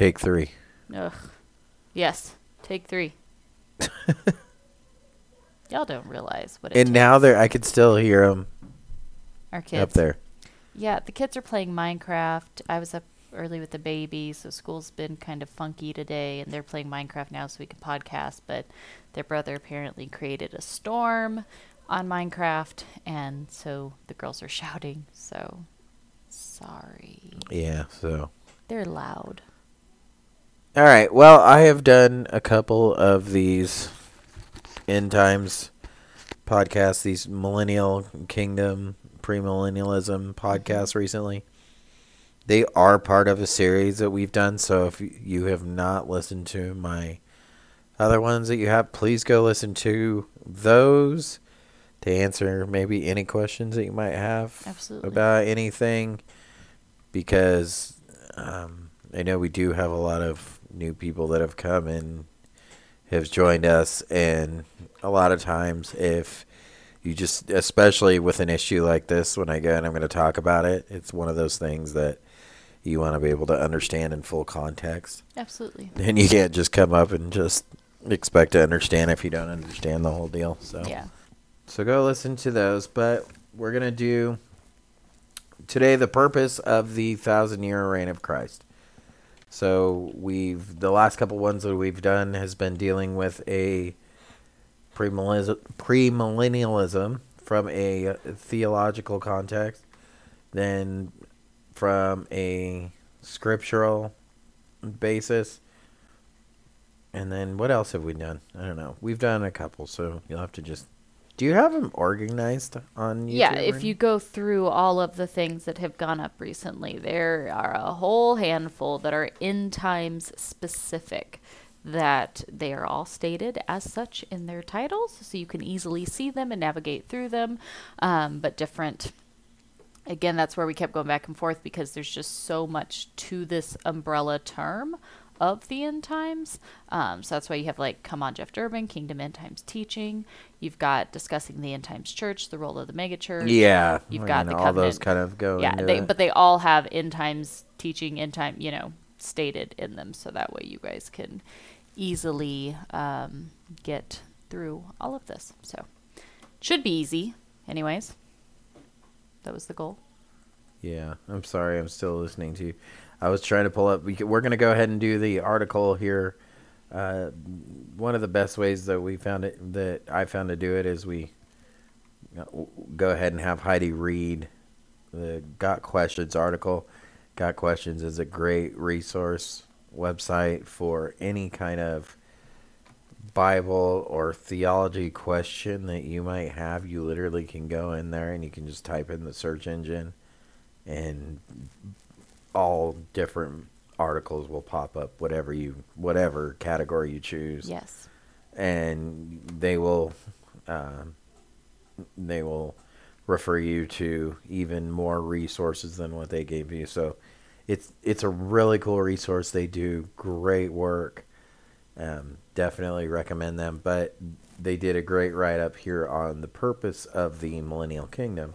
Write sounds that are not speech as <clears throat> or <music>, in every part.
take three. Ugh. Yes. Take three. <laughs> Y'all don't realize what it And now takes. there, I could still hear them Our kids. up there. Yeah, the kids are playing Minecraft. I was up early with the baby, so school's been kind of funky today, and they're playing Minecraft now so we can podcast. But their brother apparently created a storm on Minecraft, and so the girls are shouting. So sorry. Yeah. So. They're loud. All right. Well, I have done a couple of these end times podcasts, these millennial kingdom, premillennialism podcasts recently. They are part of a series that we've done. So if you have not listened to my other ones that you have, please go listen to those to answer maybe any questions that you might have Absolutely. about anything because um, I know we do have a lot of new people that have come and have joined us, and a lot of times, if you just, especially with an issue like this, when I go and I'm going to talk about it, it's one of those things that you want to be able to understand in full context, Absolutely. and you can't just come up and just expect to understand if you don't understand the whole deal. So Yeah. so go listen to those. But we're gonna do today the purpose of the thousand year reign of Christ. So we've the last couple ones that we've done has been dealing with a premillennialism, from a theological context, then from a scriptural basis. And then what else have we done? I don't know. We've done a couple, so you'll have to just. Do you have them organized on YouTube? Yeah, if you go through all of the things that have gone up recently, there are a whole handful that are in times specific. That they are all stated as such in their titles, so you can easily see them and navigate through them. Um, but different. Again, that's where we kept going back and forth because there's just so much to this umbrella term of the end times. Um, so that's why you have like Come On Jeff Durbin, Kingdom End Times Teaching. You've got discussing the end times church, the role of the megachurch. Yeah, You've got the all those kind of go. Yeah, they, but they all have end times teaching, end time, you know, stated in them, so that way you guys can easily um, get through all of this. So should be easy, anyways. That was the goal. Yeah, I'm sorry. I'm still listening to you. I was trying to pull up. We, we're going to go ahead and do the article here. Uh, one of the best ways that we found it, that I found to do it, is we uh, go ahead and have Heidi read the Got Questions article. Got Questions is a great resource website for any kind of Bible or theology question that you might have. You literally can go in there and you can just type in the search engine and all different articles will pop up whatever you whatever category you choose. Yes. and they will um, they will refer you to even more resources than what they gave you. So it's it's a really cool resource. They do great work. Um, definitely recommend them. But they did a great write up here on the purpose of the millennial kingdom.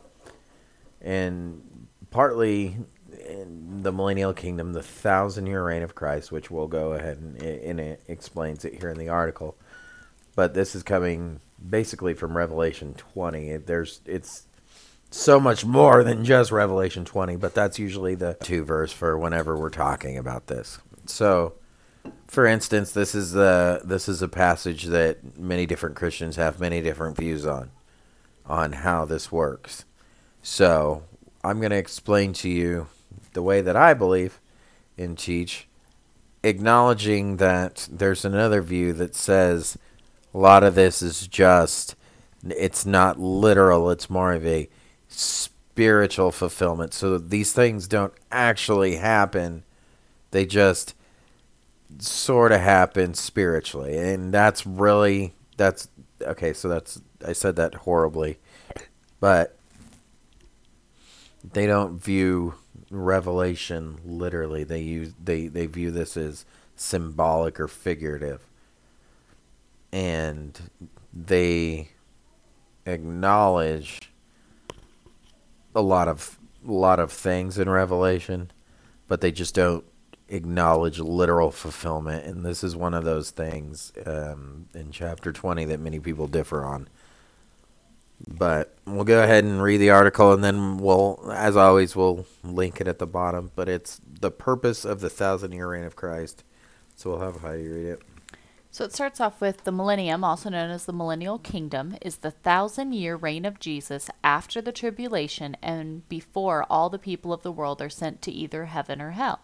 And partly in the millennial kingdom, the thousand year reign of Christ, which we'll go ahead and, and it explains it here in the article. But this is coming basically from Revelation 20. It- There's it's so much more than just Revelation 20, but that's usually the two verse for whenever we're talking about this. So, for instance, this is the this is a passage that many different Christians have many different views on on how this works. So, I'm going to explain to you the way that I believe and teach, acknowledging that there's another view that says a lot of this is just, it's not literal, it's more of a spiritual fulfillment. So these things don't actually happen, they just sort of happen spiritually. And that's really, that's, okay, so that's, I said that horribly, but they don't view revelation literally. They use they they view this as symbolic or figurative. And they acknowledge a lot of a lot of things in revelation but they just don't acknowledge literal fulfillment, and this is one of those things um, in chapter 20 that many people differ on. But we'll go ahead and read the article, and then we'll, as always, we'll link it at the bottom. But it's the purpose of the thousand year reign of Christ. So we'll have Heidi read it. So it starts off with the millennium, also known as the millennial kingdom, is the thousand year reign of Jesus after the tribulation and before all the people of the world are sent to either heaven or hell.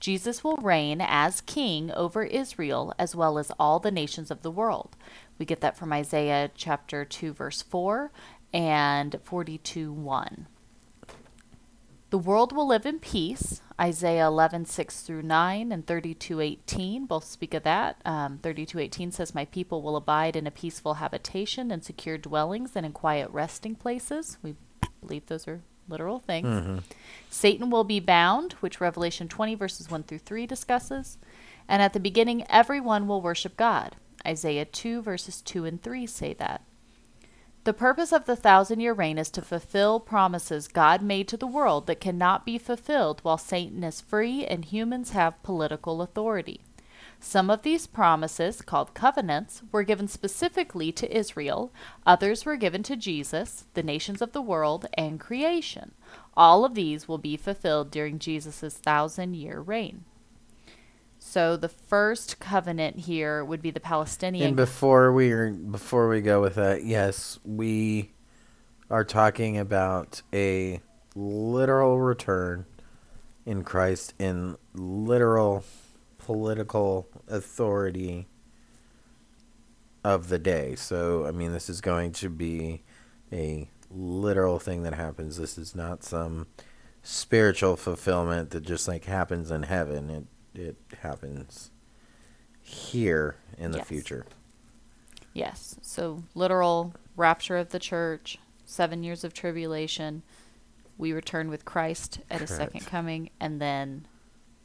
Jesus will reign as king over Israel as well as all the nations of the world. We get that from Isaiah chapter 2, verse 4 and 42 1. The world will live in peace. Isaiah 11, 6 through 9 and 32, 18 both speak of that. Um, 32, 18 says, My people will abide in a peaceful habitation and secure dwellings and in quiet resting places. We believe those are literal things. Mm-hmm. Satan will be bound, which Revelation 20, verses 1 through 3 discusses. And at the beginning, everyone will worship God. Isaiah 2, verses 2 and 3 say that. The purpose of the thousand year reign is to fulfill promises God made to the world that cannot be fulfilled while Satan is free and humans have political authority. Some of these promises, called covenants, were given specifically to Israel, others were given to Jesus, the nations of the world, and creation. All of these will be fulfilled during Jesus' thousand year reign. So the first covenant here would be the Palestinian. And before we are, before we go with that, yes, we are talking about a literal return in Christ in literal political authority of the day. So, I mean, this is going to be a literal thing that happens. This is not some spiritual fulfillment that just like happens in heaven. It it happens here in the Yes. future. Yes. So literal rapture of the church, seven years of tribulation. We return with Christ at his second coming, and then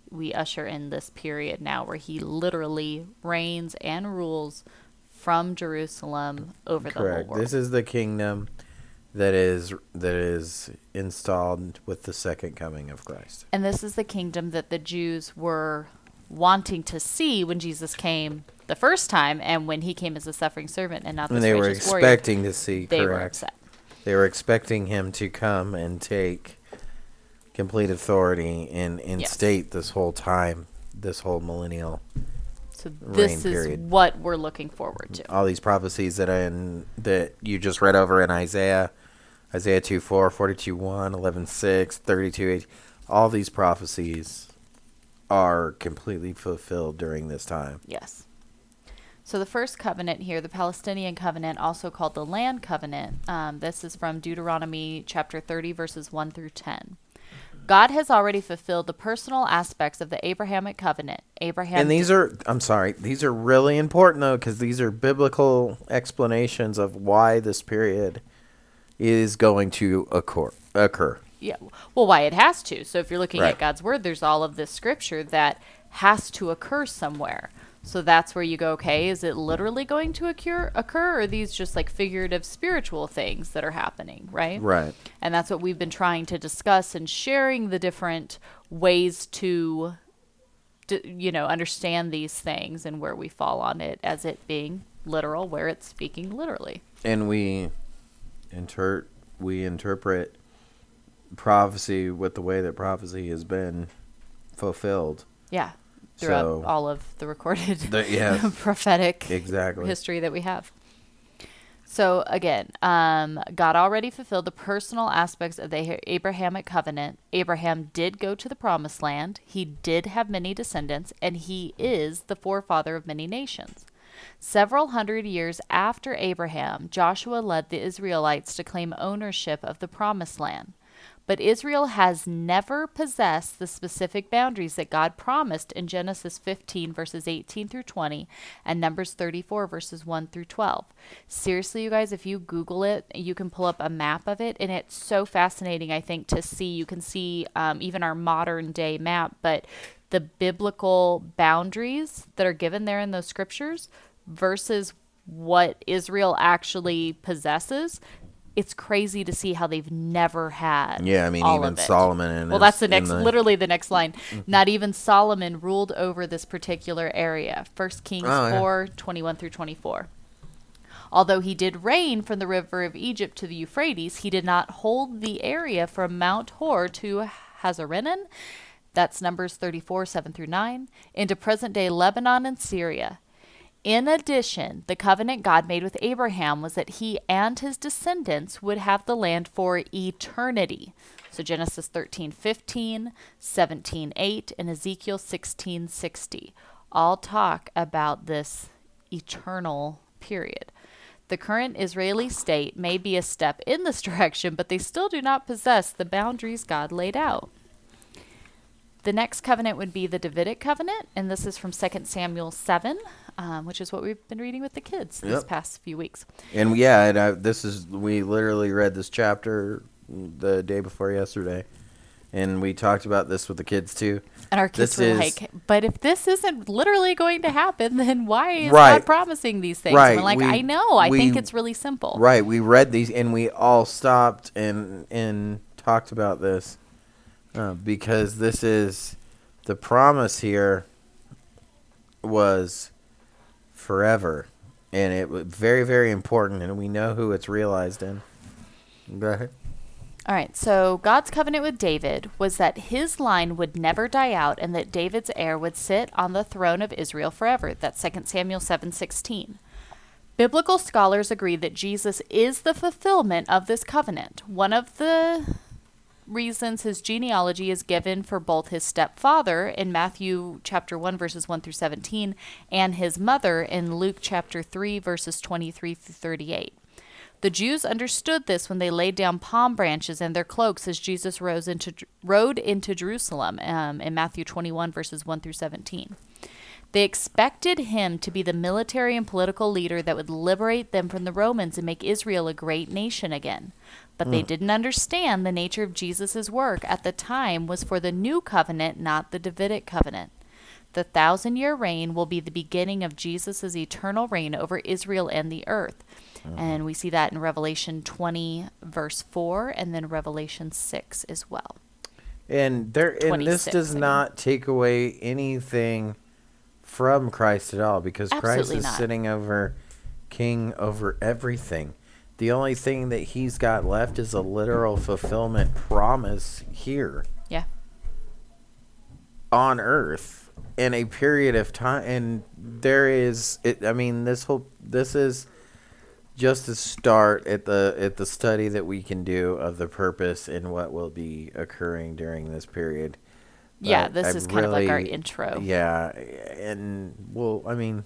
we usher in this period now where he literally reigns and rules from Jerusalem over the whole Correct. world. This is the kingdom that is that is installed with the second coming of Christ. and this is the kingdom that the Jews were wanting to see when Jesus came the first time and when he came as a suffering servant and not this And they were righteous warrior. expecting to see They were upset. They were expecting him to come and take complete authority and instate this whole time, this whole millennial So reign this is period. what we're looking forward to. all these prophecies that in that you just read over in Isaiah, Isaiah 2 4, 42 1, 11 6, 32 8. All these prophecies are completely fulfilled during this time. Yes. So the first covenant here, the Palestinian covenant, also called the land covenant, um, this is from Deuteronomy chapter 30, verses 1 through 10. God has already fulfilled the personal aspects of the Abrahamic covenant. Abraham And these are, I'm sorry, these are really important though, because these are biblical explanations of why this period is going to occur. occur. Yeah. Well, why it has to. So if you're looking Right. at God's word, there's all of this scripture that has to occur somewhere. So that's where you go, okay, is it literally going to occur occur or are these just like figurative spiritual things that are happening, right? Right. And that's what we've been trying to discuss and sharing the different ways to d- you know, understand these things and where we fall on it as it being literal, where it's speaking literally. and we inter we interpret prophecy with the way that prophecy has been fulfilled. Yeah. Throughout So- all of the recorded The- <laughs> prophetic Exactly. history that we have. So again, um, God already fulfilled the personal aspects of the Abrahamic covenant. Abraham did go to the promised land. He did have many descendants, and he is the forefather of many nations. Several hundred years after Abraham, Joshua led the Israelites to claim ownership of the promised land. But Israel has never possessed the specific boundaries that God promised in Genesis 15, verses 18 through 20, and Numbers 34, verses 1 through 12. Seriously, you guys, if you Google it, you can pull up a map of it, and it's so fascinating, I think, to see. You can see um, even our modern day map, but the biblical boundaries that are given there in those scriptures versus what Israel actually possesses it's crazy to see how they've never had. Yeah, I mean, even. Solomon and Well, his- that's the next, the- Mm-hmm. literally the next line. Not even Solomon ruled over this particular area. First Kings Oh, yeah. four twenty one through 24. Although he did reign from the river of Egypt to the Euphrates, he did not hold the area from Mount Hor to Hazar-enan. That's Numbers 34, 7 through 9, into present day Lebanon and Syria. In addition, the covenant God made with Abraham was that he and his descendants would have the land for eternity. So Genesis 13, 15, 17, 8, and Ezekiel 16, 60 all talk about this eternal period. The current Israeli state may be a step in this <laughs> direction, but they still do not possess the boundaries God laid out. The next covenant would be the Davidic covenant, and this is from 2 Samuel 7, um, which is what we've been reading with the kids this Yep. past few weeks. And yeah, and I, this is we literally read this chapter the day before yesterday, and we talked about this with the kids too. And our kids This were is- like, but if this isn't literally going to happen, <laughs> then why is Right. God promising these things? Right. And we're like, We- I know. I think it's really simple. Right, we read these and we all stopped and and talked about this uh, because this is the promise here was forever, and it was very very important, and we know who it's realized in. Go ahead. All right, so God's covenant with David was that his line would never die out and that David's heir would sit on the throne of Israel forever. That's 2 Samuel 7:16. Biblical scholars agree that Jesus is the fulfillment of this covenant. One of the reasons his genealogy is given for both his stepfather in Matthew chapter 1 verses 1 through 17 and his mother in Luke chapter 3 verses 23 through 38. The Jews understood this when they laid down palm branches and their cloaks as Jesus rose into, rode into Jerusalem um, in Matthew 21, verses 1 through 17. They expected him to be the military and political leader that would liberate them from the Romans and make Israel a great nation again. But they didn't understand the nature of Jesus' work at the time was for the new covenant, not the Davidic covenant. The thousand year reign will be the beginning of Jesus' eternal reign over Israel and the earth. And we see that in Revelation 20, verse 4, and then Revelation 6 as well. And there, and this does I mean. not take away anything from Christ at all, because Christ is not. sitting over, king over everything. The only thing that he's got left is a literal fulfillment promise here Yeah. on Earth in a period of time, and there is. It, I mean, this whole this is just a start at the at the study that we can do of the purpose and what will be occurring during this period. Yeah, this I is kind of like our intro. Yeah, and we'll. I mean,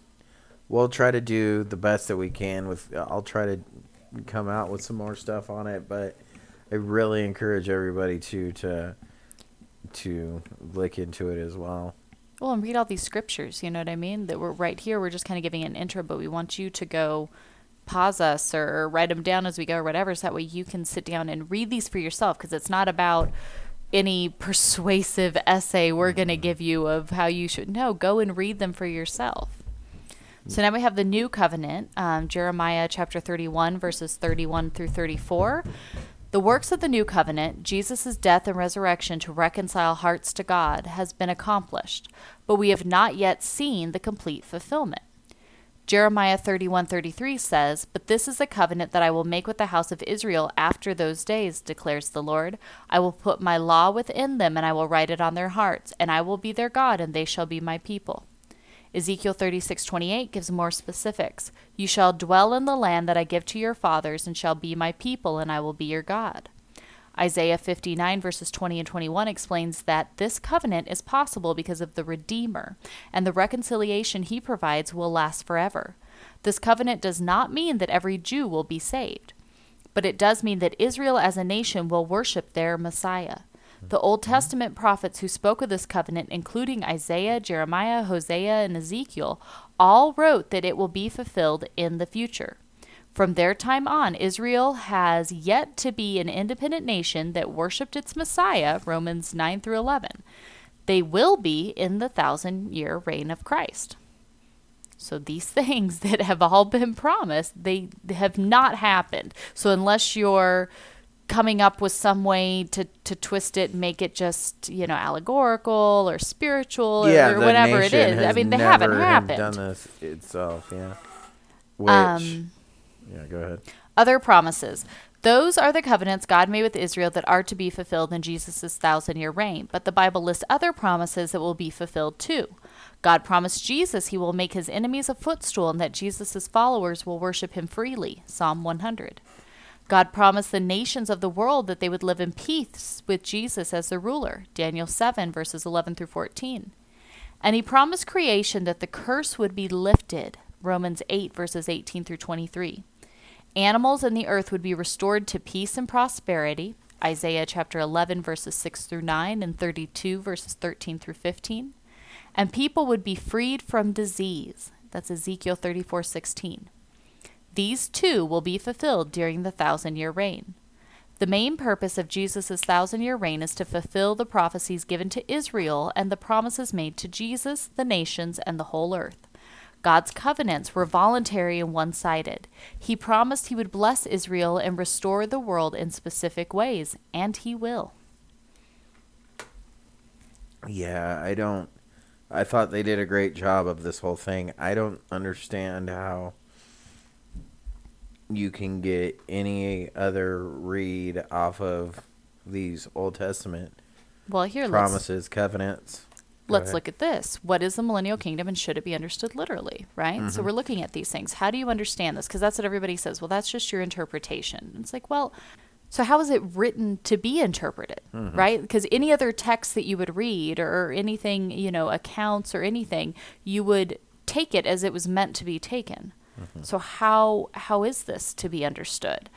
we'll try to do the best that we can. With I'll try to come out with some more stuff on it, but I really encourage everybody to to to look into it as well. Well, and read all these scriptures, you know what I mean? That we're right here, we're just kind of giving an intro, but we want you to go pause us or write them down as we go or whatever, so that way you can sit down and read these for yourself because it's not about any persuasive essay we're going to mm-hmm. give you of how you should. No, go and read them for yourself. So now we have the new covenant, um, Jeremiah chapter 31, verses 31 through 34. The works of the new covenant, Jesus' death and resurrection to reconcile hearts to God, has been accomplished, but we have not yet seen the complete fulfillment. Jeremiah 31:33 says, "But this is a covenant that I will make with the house of Israel after those days," declares the Lord. "I will put my law within them and I will write it on their hearts, and I will be their God and they shall be my people." Ezekiel 36:28 gives more specifics. "You shall dwell in the land that I give to your fathers and shall be my people and I will be your God." Isaiah 59 verses 20 and 21 explains that this covenant is possible because of the Redeemer, and the reconciliation he provides will last forever. This covenant does not mean that every Jew will be saved, but it does mean that Israel as a nation will worship their Messiah. The Old Testament prophets who spoke of this covenant, including Isaiah, Jeremiah, Hosea, and Ezekiel, all wrote that it will be fulfilled in the future. From their time on, Israel has yet to be an independent nation that worshiped its Messiah, Romans 9 through 11. They will be in the thousand year reign of Christ. So these <laughs> things that have all been promised, they have not happened. So unless you're coming up with some way to, to twist it and make it just, you know, allegorical or spiritual yeah, or whatever it is. I mean, they haven't happened. Done this itself, yeah. Which, Um, yeah, go ahead. Other promises. Those are the covenants God made with Israel that are to be fulfilled in Jesus' thousand year reign. But the Bible lists other promises that will be fulfilled too. God promised Jesus he will make his enemies a footstool and that Jesus' followers will worship him freely. Psalm 100. God promised the nations of the world that they would live in peace with Jesus as their ruler. Daniel 7, verses 11 through 14. And he promised creation that the curse would be lifted. Romans 8, verses 18 through 23. Animals and the earth would be restored to peace and prosperity. Isaiah chapter 11, verses 6 through 9, and 32, verses 13 through 15. And people would be freed from disease. That's Ezekiel 34, 16. These too will be fulfilled during the thousand year reign. The main purpose of Jesus' thousand year reign is to fulfill the prophecies given to Israel and the promises made to Jesus, the nations, and the whole earth. God's covenants were voluntary and one sided. He promised he would bless Israel and restore the world in specific ways, and he will. Yeah, I don't. I thought they did a great job of this whole thing. I don't understand how you can get any other read off of these Old Testament Well, here let's promises, covenants. Go let's ahead. look at this. What is the millennial kingdom and should it be understood literally, right? Mm-hmm. So we're looking at these things. How do you understand this? Because that's what everybody says. Well, that's just your interpretation. It's like, well, so how is it written to be interpreted, Mm-hmm. right? Because any other text that you would read or anything, you know, accounts or anything, you would take it as it was meant to be taken. Mm-hmm. So how how is this to be understood?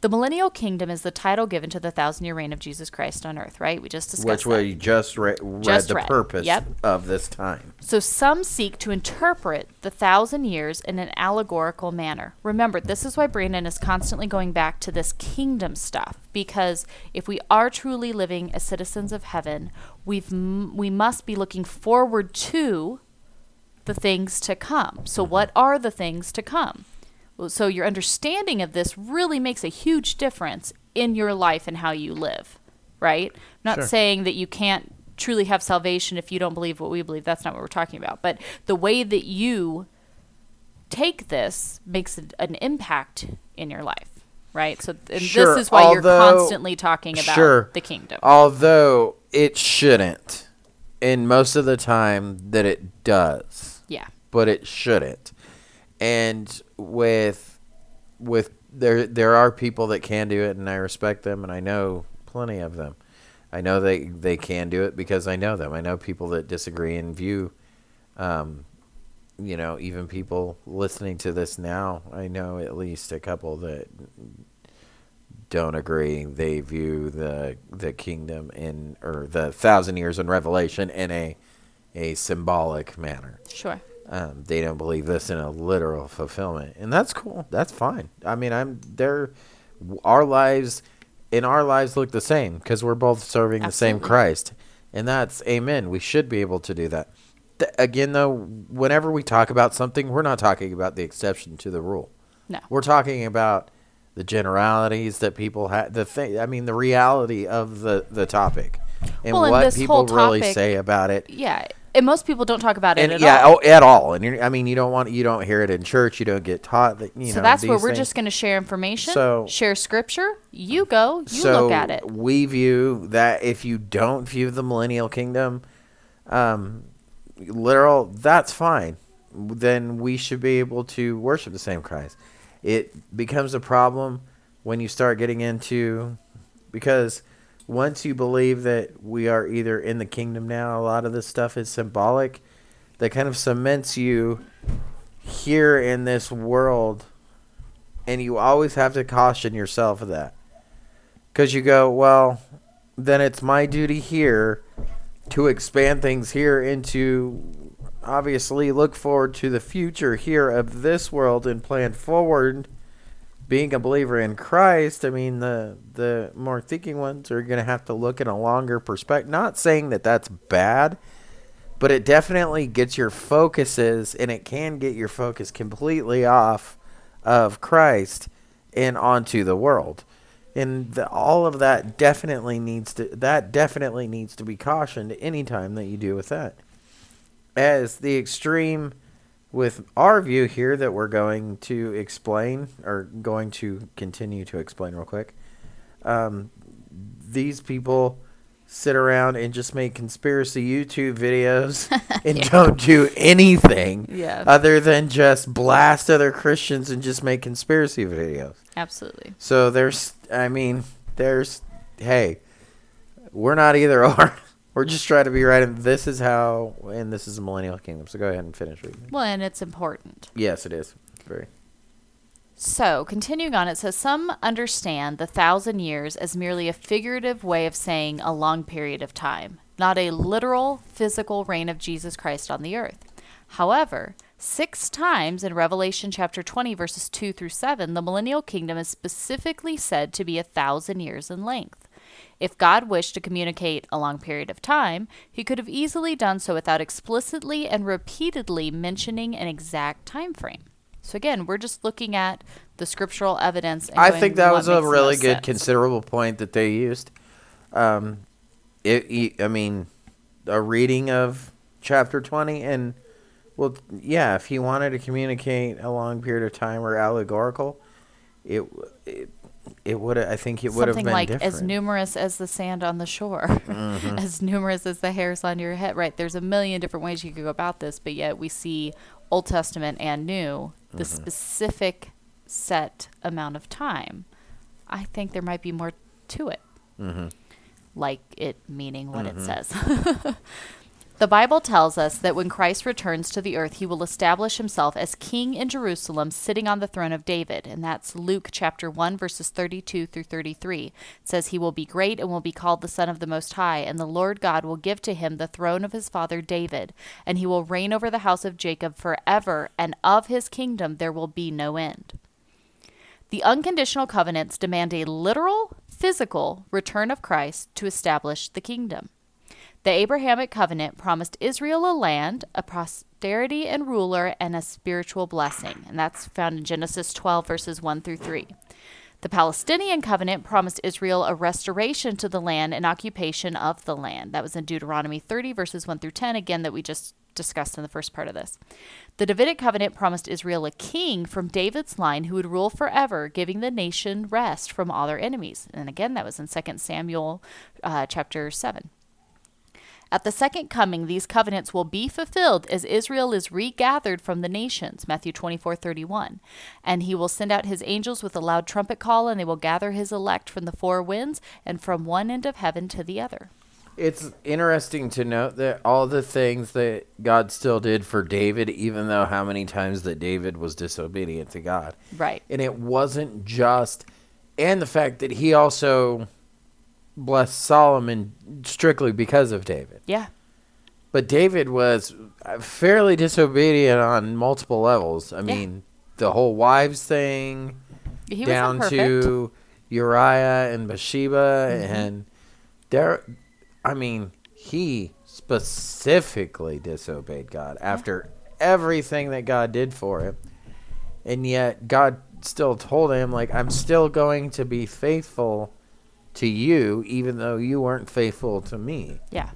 The millennial kingdom is the title given to the thousand year reign of Jesus Christ on earth, right? We just discussed Which that. we just re- read Just the read. purpose Yep. of this time. So some seek to interpret the thousand years in an allegorical manner. Remember, this is why Brandon is constantly going back to this kingdom stuff because if we are truly living as citizens of heaven, we've m- we must be looking forward to the things to come. So mm-hmm. what are the things to come? So your understanding of this really makes a huge difference in your life and how you live, right? I'm Not Sure. saying that you can't truly have salvation if you don't believe what we believe. That's not what we're talking about. But the way that you take this makes an impact in your life, right? So and Sure, this is why you're constantly talking about sure. the kingdom. Although it shouldn't. And most of the time that it does. But it shouldn't. And with with there there are people that can do it and I respect them and I know plenty of them. I know they they can do it because I know them. I know people that disagree and view um you know, even people listening to this now, I know at least a couple that don't agree. They view the the kingdom in or the thousand years in Revelation in a a symbolic manner. Sure. Um, they don't believe this in a literal fulfillment, and that's cool. That's fine. I mean, I'm there. Our lives, in our lives, look the same because we're both serving the same Christ, and that's amen. We should be able to do that. Th- again, though, whenever we talk about something, we're not talking about the exception to the rule. No. We're talking about the generalities that people have. The thing, I mean, the reality of the the topic, and Well, what this people whole really say about it Yeah. And most people don't talk about it and at yeah, all. oh, at all. And you're, I mean, you don't want you don't hear it in church. You don't get taught that. You so know, that's where we're things. just going to share information, So- share scripture. You go, you so look at it. We view that if you don't view the millennial kingdom, um, literal, that's fine. Then we should be able to worship the same Christ. It becomes a problem when you start getting into because once you believe that we are either in the kingdom now, a lot of this stuff is symbolic. That kind of cements you here in this world, and you always have to caution yourself of that. Because you go, well, then it's my duty here to expand things here into obviously look forward to the future here of this world and plan forward being a believer in Christ, I mean the the more thinking ones are going to have to look in a longer perspective. Not saying that that's bad, but it definitely gets your focuses and it can get your focus completely off of Christ and onto the world. And the, all of that definitely needs to that definitely needs to be cautioned anytime that you do with that. As the extreme with our view here that we're going to explain or going to continue to explain real quick. Um, these people sit around and just make conspiracy YouTube videos <laughs> and Yeah. don't do anything Yeah. other than just blast other Christians and just make conspiracy videos. Absolutely. So there's, I mean, there's, hey, we're not either <laughs> or. We're just trying to be right, and this is how, and this is the millennial kingdom. So go ahead and finish reading. Well, and it's important. Yes, it is. Very. So, continuing on, it says some understand the thousand years as merely a figurative way of saying a long period of time, not a literal physical reign of Jesus Christ on the earth. However, six times in Revelation chapter 20, verses 2 through 7, the millennial kingdom is specifically said to be a thousand years in length. If God wished to communicate a long period of time, he could have easily done so without explicitly and repeatedly mentioning an exact time frame. So again, we're just looking at the scriptural evidence. And I going, think that was a really good, sense. considerable point that they used. Um, it, I mean, a reading of chapter twenty, and well, yeah, if he wanted to communicate a long period of time or allegorical, it it, it would. I think it would have been like different. Mm-hmm. as numerous as the sand on the shore, <laughs> as numerous as the hairs on your head. Right? There's a million different ways you could go about this, but yet we see Old Testament and New the Mm-hmm. specific set amount of time. I think there might be more to it. hmm like it meaning what Mm-hmm. it says. <laughs> the Bible tells us that when Christ returns to the earth, he will establish himself as king in Jerusalem, sitting on the throne of David. And that's Luke chapter 1, verses 32 through 33. It says, He will be great and will be called the Son of the Most High, and the Lord God will give to him the throne of his father David, and he will reign over the house of Jacob forever, and of his kingdom there will be no end. The unconditional covenants demand a literal, physical return of Christ to establish the kingdom. The Abrahamic covenant promised Israel a land, a posterity and ruler, and a spiritual blessing. And that's found in Genesis 12, verses 1 through 3. The Palestinian covenant promised Israel a restoration to the land and occupation of the land. That was in Deuteronomy 30, verses 1 through 10, again, that we just discussed in the first part of this. The Davidic covenant promised Israel a king from David's line who would rule forever, giving the nation rest from all their enemies. And again, that was in 2 Samuel uh, chapter 7. At the second coming, these covenants will be fulfilled as Israel is regathered from the nations. Matthew 24 31. And he will send out his angels with a loud trumpet call, and they will gather his elect from the four winds and from one end of heaven to the other. It's interesting to note that all the things that God still did for David, even though how many times that David was disobedient to God. Right. And it wasn't just, and the fact that he also blessed Solomon strictly because of David. Yeah. But David was fairly disobedient on multiple levels. I mean, the whole wives thing, He down to Uriah and Bathsheba, Mm-hmm. and there. I mean, he specifically disobeyed God after everything that God did for him, and yet God still told him, like, I'm still going to be faithful to you, even though you weren't faithful to me. Yeah.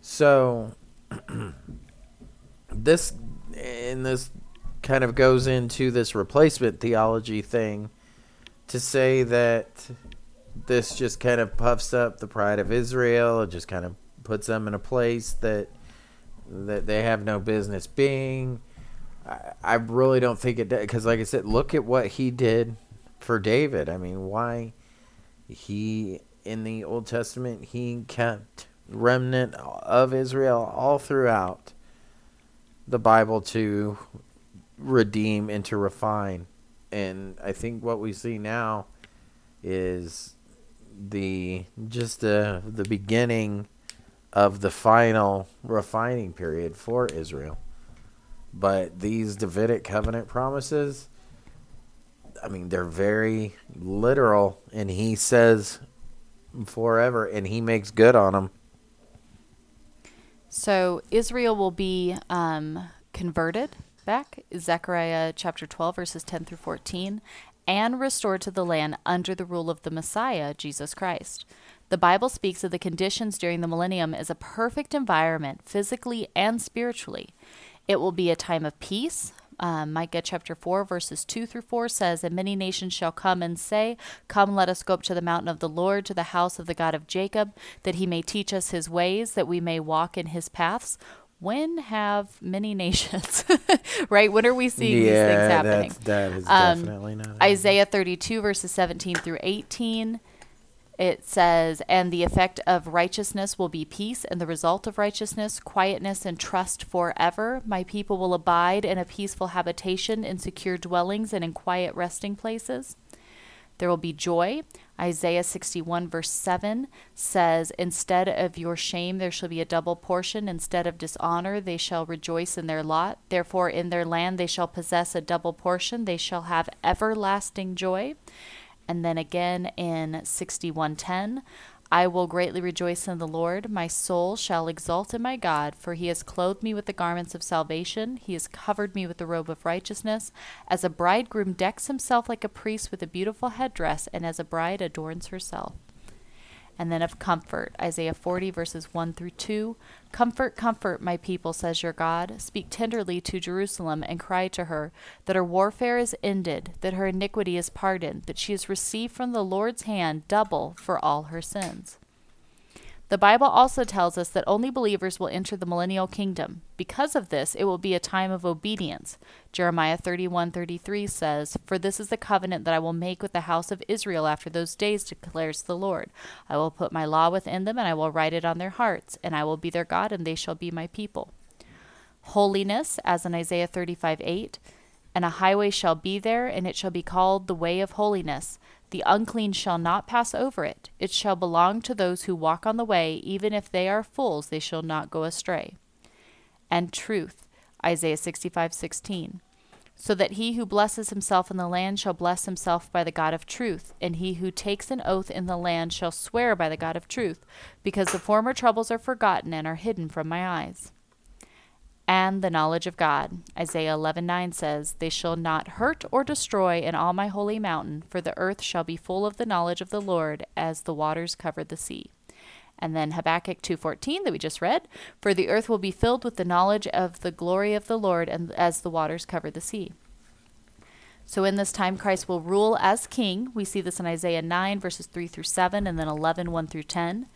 So <clears throat> this and this kind of goes into this replacement theology thing to say that this just kind of puffs up the pride of Israel, it just kind of puts them in a place that that they have no business being. I, I really don't think it does because, like I said, look at what he did for David. I mean, why he in the Old Testament he kept remnant of Israel all throughout the Bible to redeem and to refine. And I think what we see now is the just the the beginning of the final refining period for Israel. But these Davidic covenant promises I mean they're very literal and he says forever and he makes good on them. So Israel will be um, converted back, Zechariah chapter 12, verses 10 through 14, and restored to the land under the rule of the Messiah, Jesus Christ. The Bible speaks of the conditions during the millennium as a perfect environment, physically and spiritually. It will be a time of peace. Um, Micah chapter 4, verses 2 through 4 says, And many nations shall come and say, Come, let us go up to the mountain of the Lord, to the house of the God of Jacob, that he may teach us his ways, that we may walk in his paths. When have many <laughs> nations, right? When are we seeing these things happening? That's, that is Um, definitely not. Isaiah 32, verses 17 through 18. It says, And the effect of righteousness will be peace, and the result of righteousness, quietness and trust forever. My people will abide in a peaceful habitation, in secure dwellings, and in quiet resting places. There will be joy. Isaiah 61, verse 7 says, Instead of your shame, there shall be a double portion. Instead of dishonor, they shall rejoice in their lot. Therefore, in their land, they shall possess a double portion. They shall have everlasting joy. And then again in 61:10, I will greatly rejoice in the Lord. My soul shall exult in my God, for he has clothed me with the garments of salvation. He has covered me with the robe of righteousness. As a bridegroom decks himself like a priest with a beautiful headdress, and as a bride adorns herself. And then of comfort, Isaiah 40, verses 1 through 2. Comfort, comfort, my people, says your God. Speak tenderly to Jerusalem and cry to her that her warfare is ended, that her iniquity is pardoned, that she has received from the Lord's hand double for all her sins. The Bible also tells us that only believers will enter the millennial kingdom. Because of this, it will be a time of obedience. Jeremiah 31:33 says, "For this is the covenant that I will make with the house of Israel after those days declares the Lord. I will put my law within them and I will write it on their hearts, and I will be their God and they shall be my people." Holiness, as in Isaiah 35:8, and a highway shall be there, and it shall be called the way of holiness. The unclean shall not pass over it. It shall belong to those who walk on the way, even if they are fools, they shall not go astray. And truth, Isaiah 65:16. So that he who blesses himself in the land shall bless himself by the God of truth, and he who takes an oath in the land shall swear by the God of truth, because the former troubles are forgotten and are hidden from my eyes and the knowledge of God. Isaiah 11:9 says, "They shall not hurt or destroy in all my holy mountain, for the earth shall be full of the knowledge of the Lord as the waters cover the sea." And then Habakkuk 2:14 that we just read, "For the earth will be filled with the knowledge of the glory of the Lord and as the waters cover the sea." So in this time Christ will rule as king. We see this in Isaiah 9 verses 3 through 7 and then 11 1 through 10.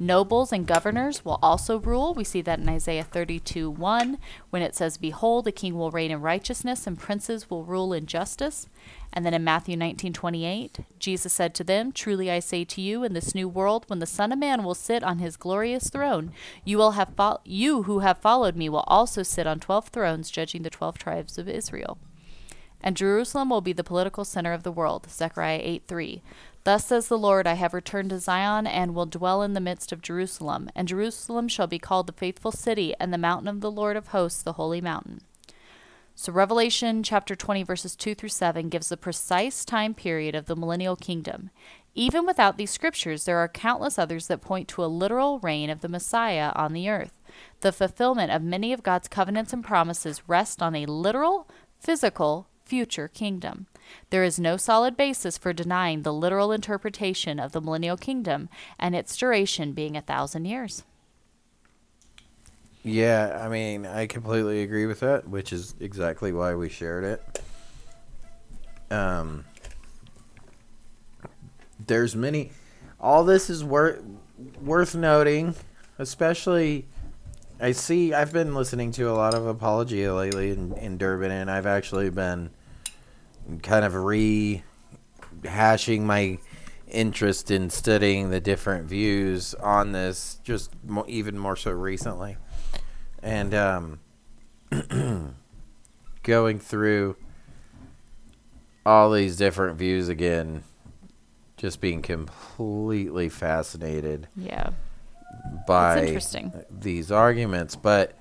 Nobles and governors will also rule. We see that in Isaiah 32 1, when it says, Behold, a king will reign in righteousness, and princes will rule in justice. And then in Matthew 19 28, Jesus said to them, Truly I say to you, in this new world, when the Son of Man will sit on his glorious throne, you will have fo- you who have followed me will also sit on twelve thrones, judging the twelve tribes of Israel. And Jerusalem will be the political center of the world. Zechariah 8 3. Thus says the Lord, I have returned to Zion and will dwell in the midst of Jerusalem. And Jerusalem shall be called the faithful city, and the mountain of the Lord of hosts, the holy mountain. So, Revelation chapter 20, verses 2 through 7 gives the precise time period of the millennial kingdom. Even without these scriptures, there are countless others that point to a literal reign of the Messiah on the earth. The fulfillment of many of God's covenants and promises rest on a literal, physical, future kingdom. There is no solid basis for denying the literal interpretation of the millennial kingdom and its duration being a thousand years. Yeah, I mean, I completely agree with that, which is exactly why we shared it. Um, there's many. All this is worth worth noting, especially. I see. I've been listening to a lot of apologia lately in, in Durbin, and I've actually been kind of rehashing my interest in studying the different views on this, just mo- even more so recently and um, <clears throat> going through all these different views again, just being completely fascinated Yeah. by interesting. these arguments. But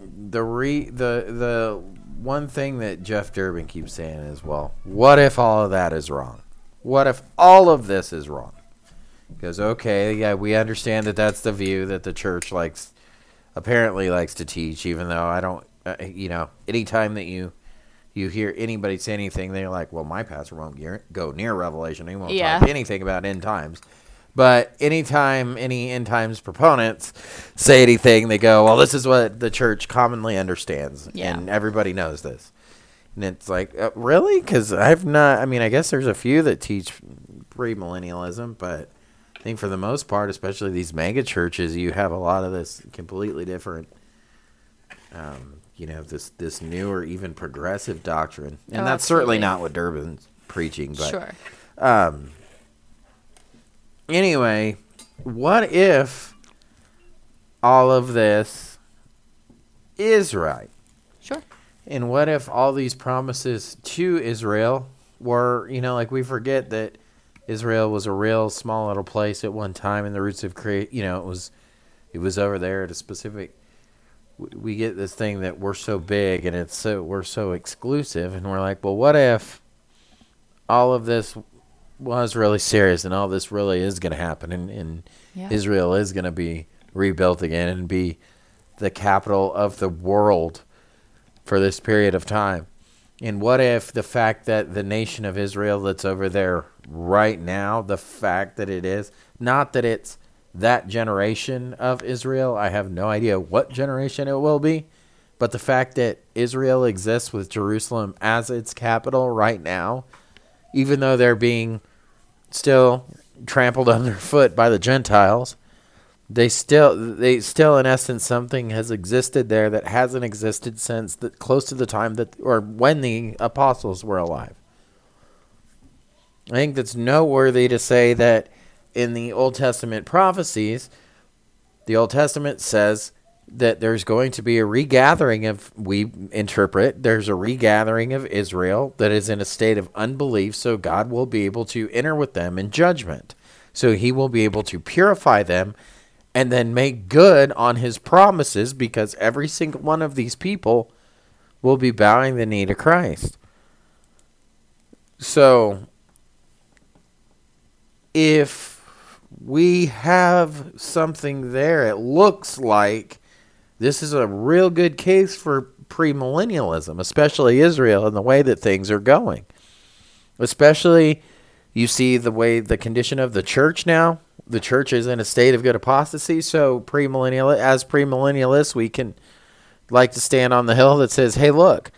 the re the the one thing that Jeff Durbin keeps saying is, well, what if all of that is wrong? What if all of this is wrong? Because okay, yeah, we understand that that's the view that the church likes apparently likes to teach, even though I don't. Uh, you know, anytime that you you hear anybody say anything, they're like, "Well, my pastor won't go near Revelation. He won't Yeah. talk anything about end times." But anytime any end times proponents say anything, they go, "Well, this is what the church commonly understands, Yeah. and everybody knows this." And it's like, uh, really? Because I've not. I mean, I guess there's a few that teach premillennialism, but I think for the most part, especially these mega churches, you have a lot of this completely different. Um, you know, this this newer, even progressive doctrine, and Oh, that's certainly not what Durbin's preaching. But sure. um, anyway, what if all of this is right? Sure. And what if all these promises to Israel were, you know, like we forget that Israel was a real small little place at one time, and the roots of create, you know, it was, it was over there at a specific. We get this thing that we're so big and it's so we're so exclusive, and we're like, well, what if all of this was really serious, and all this really is going to happen, and, and Yeah. Israel is going to be rebuilt again and be the capital of the world for this period of time. And what if the fact that the nation of Israel that's over there right now, the fact that it is, not that it's that generation of Israel, I have no idea what generation it will be, but the fact that Israel exists with Jerusalem as its capital right now, even though they're being still trampled <laughs> underfoot by the Gentiles, they still they still in essence something has existed there that hasn't existed since the, close to the time that or when the apostles were alive. I think that's noteworthy to say that in the Old Testament prophecies, the Old Testament says that there's going to be a regathering of we interpret there's a regathering of Israel that is in a state of unbelief so God will be able to enter with them in judgment. So he will be able to purify them and then make good on his promises because every single one of these people will be bowing the knee to Christ. So if we have something there it looks like this is a real good case for premillennialism, especially Israel and the way that things are going. Especially, you see the way the condition of the church now. The church is in a state of good apostasy. So, premillennial as premillennialists, we can like to stand on the hill that says, "Hey, look,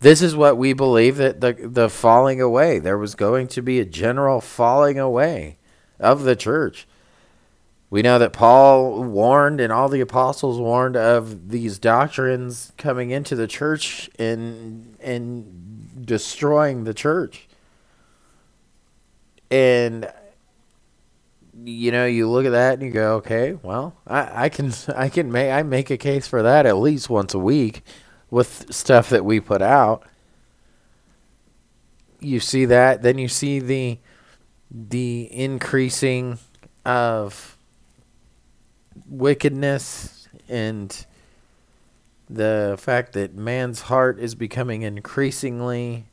this is what we believe that the the falling away. There was going to be a general falling away of the church." We know that Paul warned and all the apostles warned of these doctrines coming into the church and and destroying the church. And you know, you look at that and you go, okay, well, I, I can <laughs> I can make I make a case for that at least once a week with stuff that we put out. You see that, then you see the the increasing of wickedness and the fact that man's heart is becoming increasingly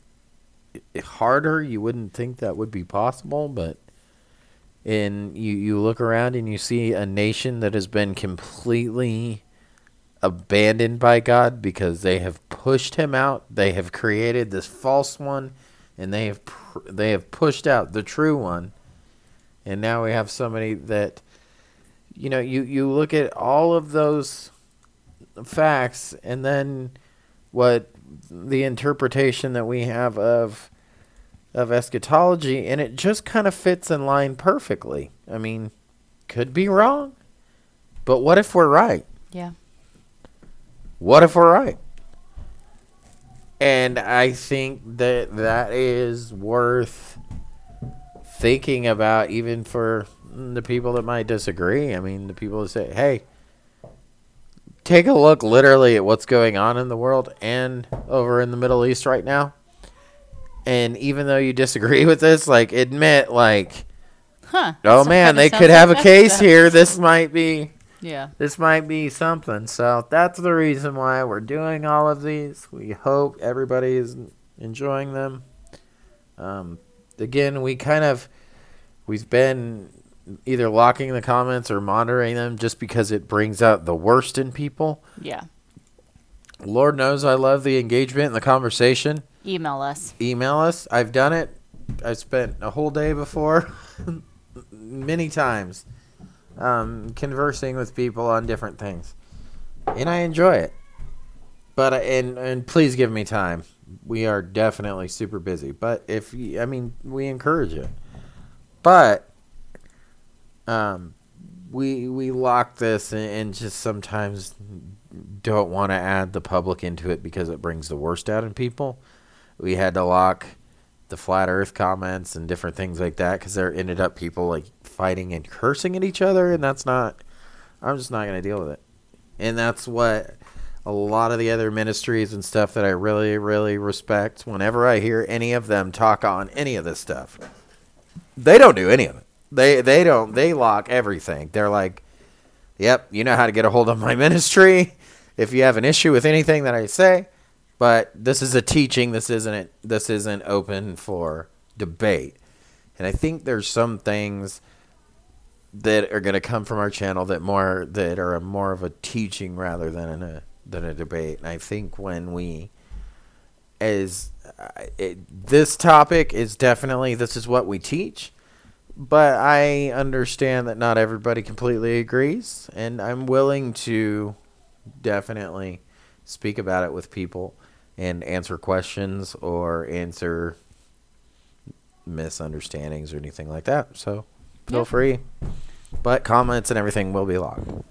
harder. You wouldn't think that would be possible, but and you you look around and you see a nation that has been completely abandoned by God because they have pushed him out. They have created this false one and they have pr- they have pushed out the true one. And now we have somebody that you know, you you look at all of those facts and then what the interpretation that we have of of eschatology and it just kind of fits in line perfectly. I mean, could be wrong, but what if we're right? Yeah. What if we're right? And I think that that is worth thinking about even for the people that might disagree. I mean, the people that say, "Hey, take a look literally at what's going on in the world and over in the Middle East right now." And even though you disagree <laughs> with this, like admit like, Huh. "Oh man, they could have a case that. here. This might be Yeah. this might be something. So that's the reason why we're doing all of these. We hope everybody is enjoying them. Um, again, we kind of we've been either locking the comments or monitoring them just because it brings out the worst in people. Yeah. Lord knows I love the engagement and the conversation. Email us. Email us. I've done it. I spent a whole day before, <laughs> many times, um, conversing with people on different things, and I enjoy it. But and and please give me time. We are definitely super busy, but if you, I mean, we encourage it. But um, we we lock this and, and just sometimes don't want to add the public into it because it brings the worst out in people. We had to lock the flat Earth comments and different things like that because there ended up people like fighting and cursing at each other, and that's not. I'm just not gonna deal with it, and that's what a lot of the other ministries and stuff that I really really respect. Whenever I hear any of them talk on any of this stuff, they don't do any of it. They they don't. They lock everything. They're like, "Yep, you know how to get a hold of my <laughs> ministry if you have an issue with anything that I say." But this is a teaching. This isn't this isn't open for debate. And I think there's some things that are going to come from our channel that more that are more of a teaching rather than a than a debate. And I think when we as uh, it, this topic is definitely this is what we teach but I understand that not everybody completely agrees, and I'm willing to definitely speak about it with people and answer questions or answer misunderstandings or anything like that. So feel Yeah. free. But comments and everything will be logged.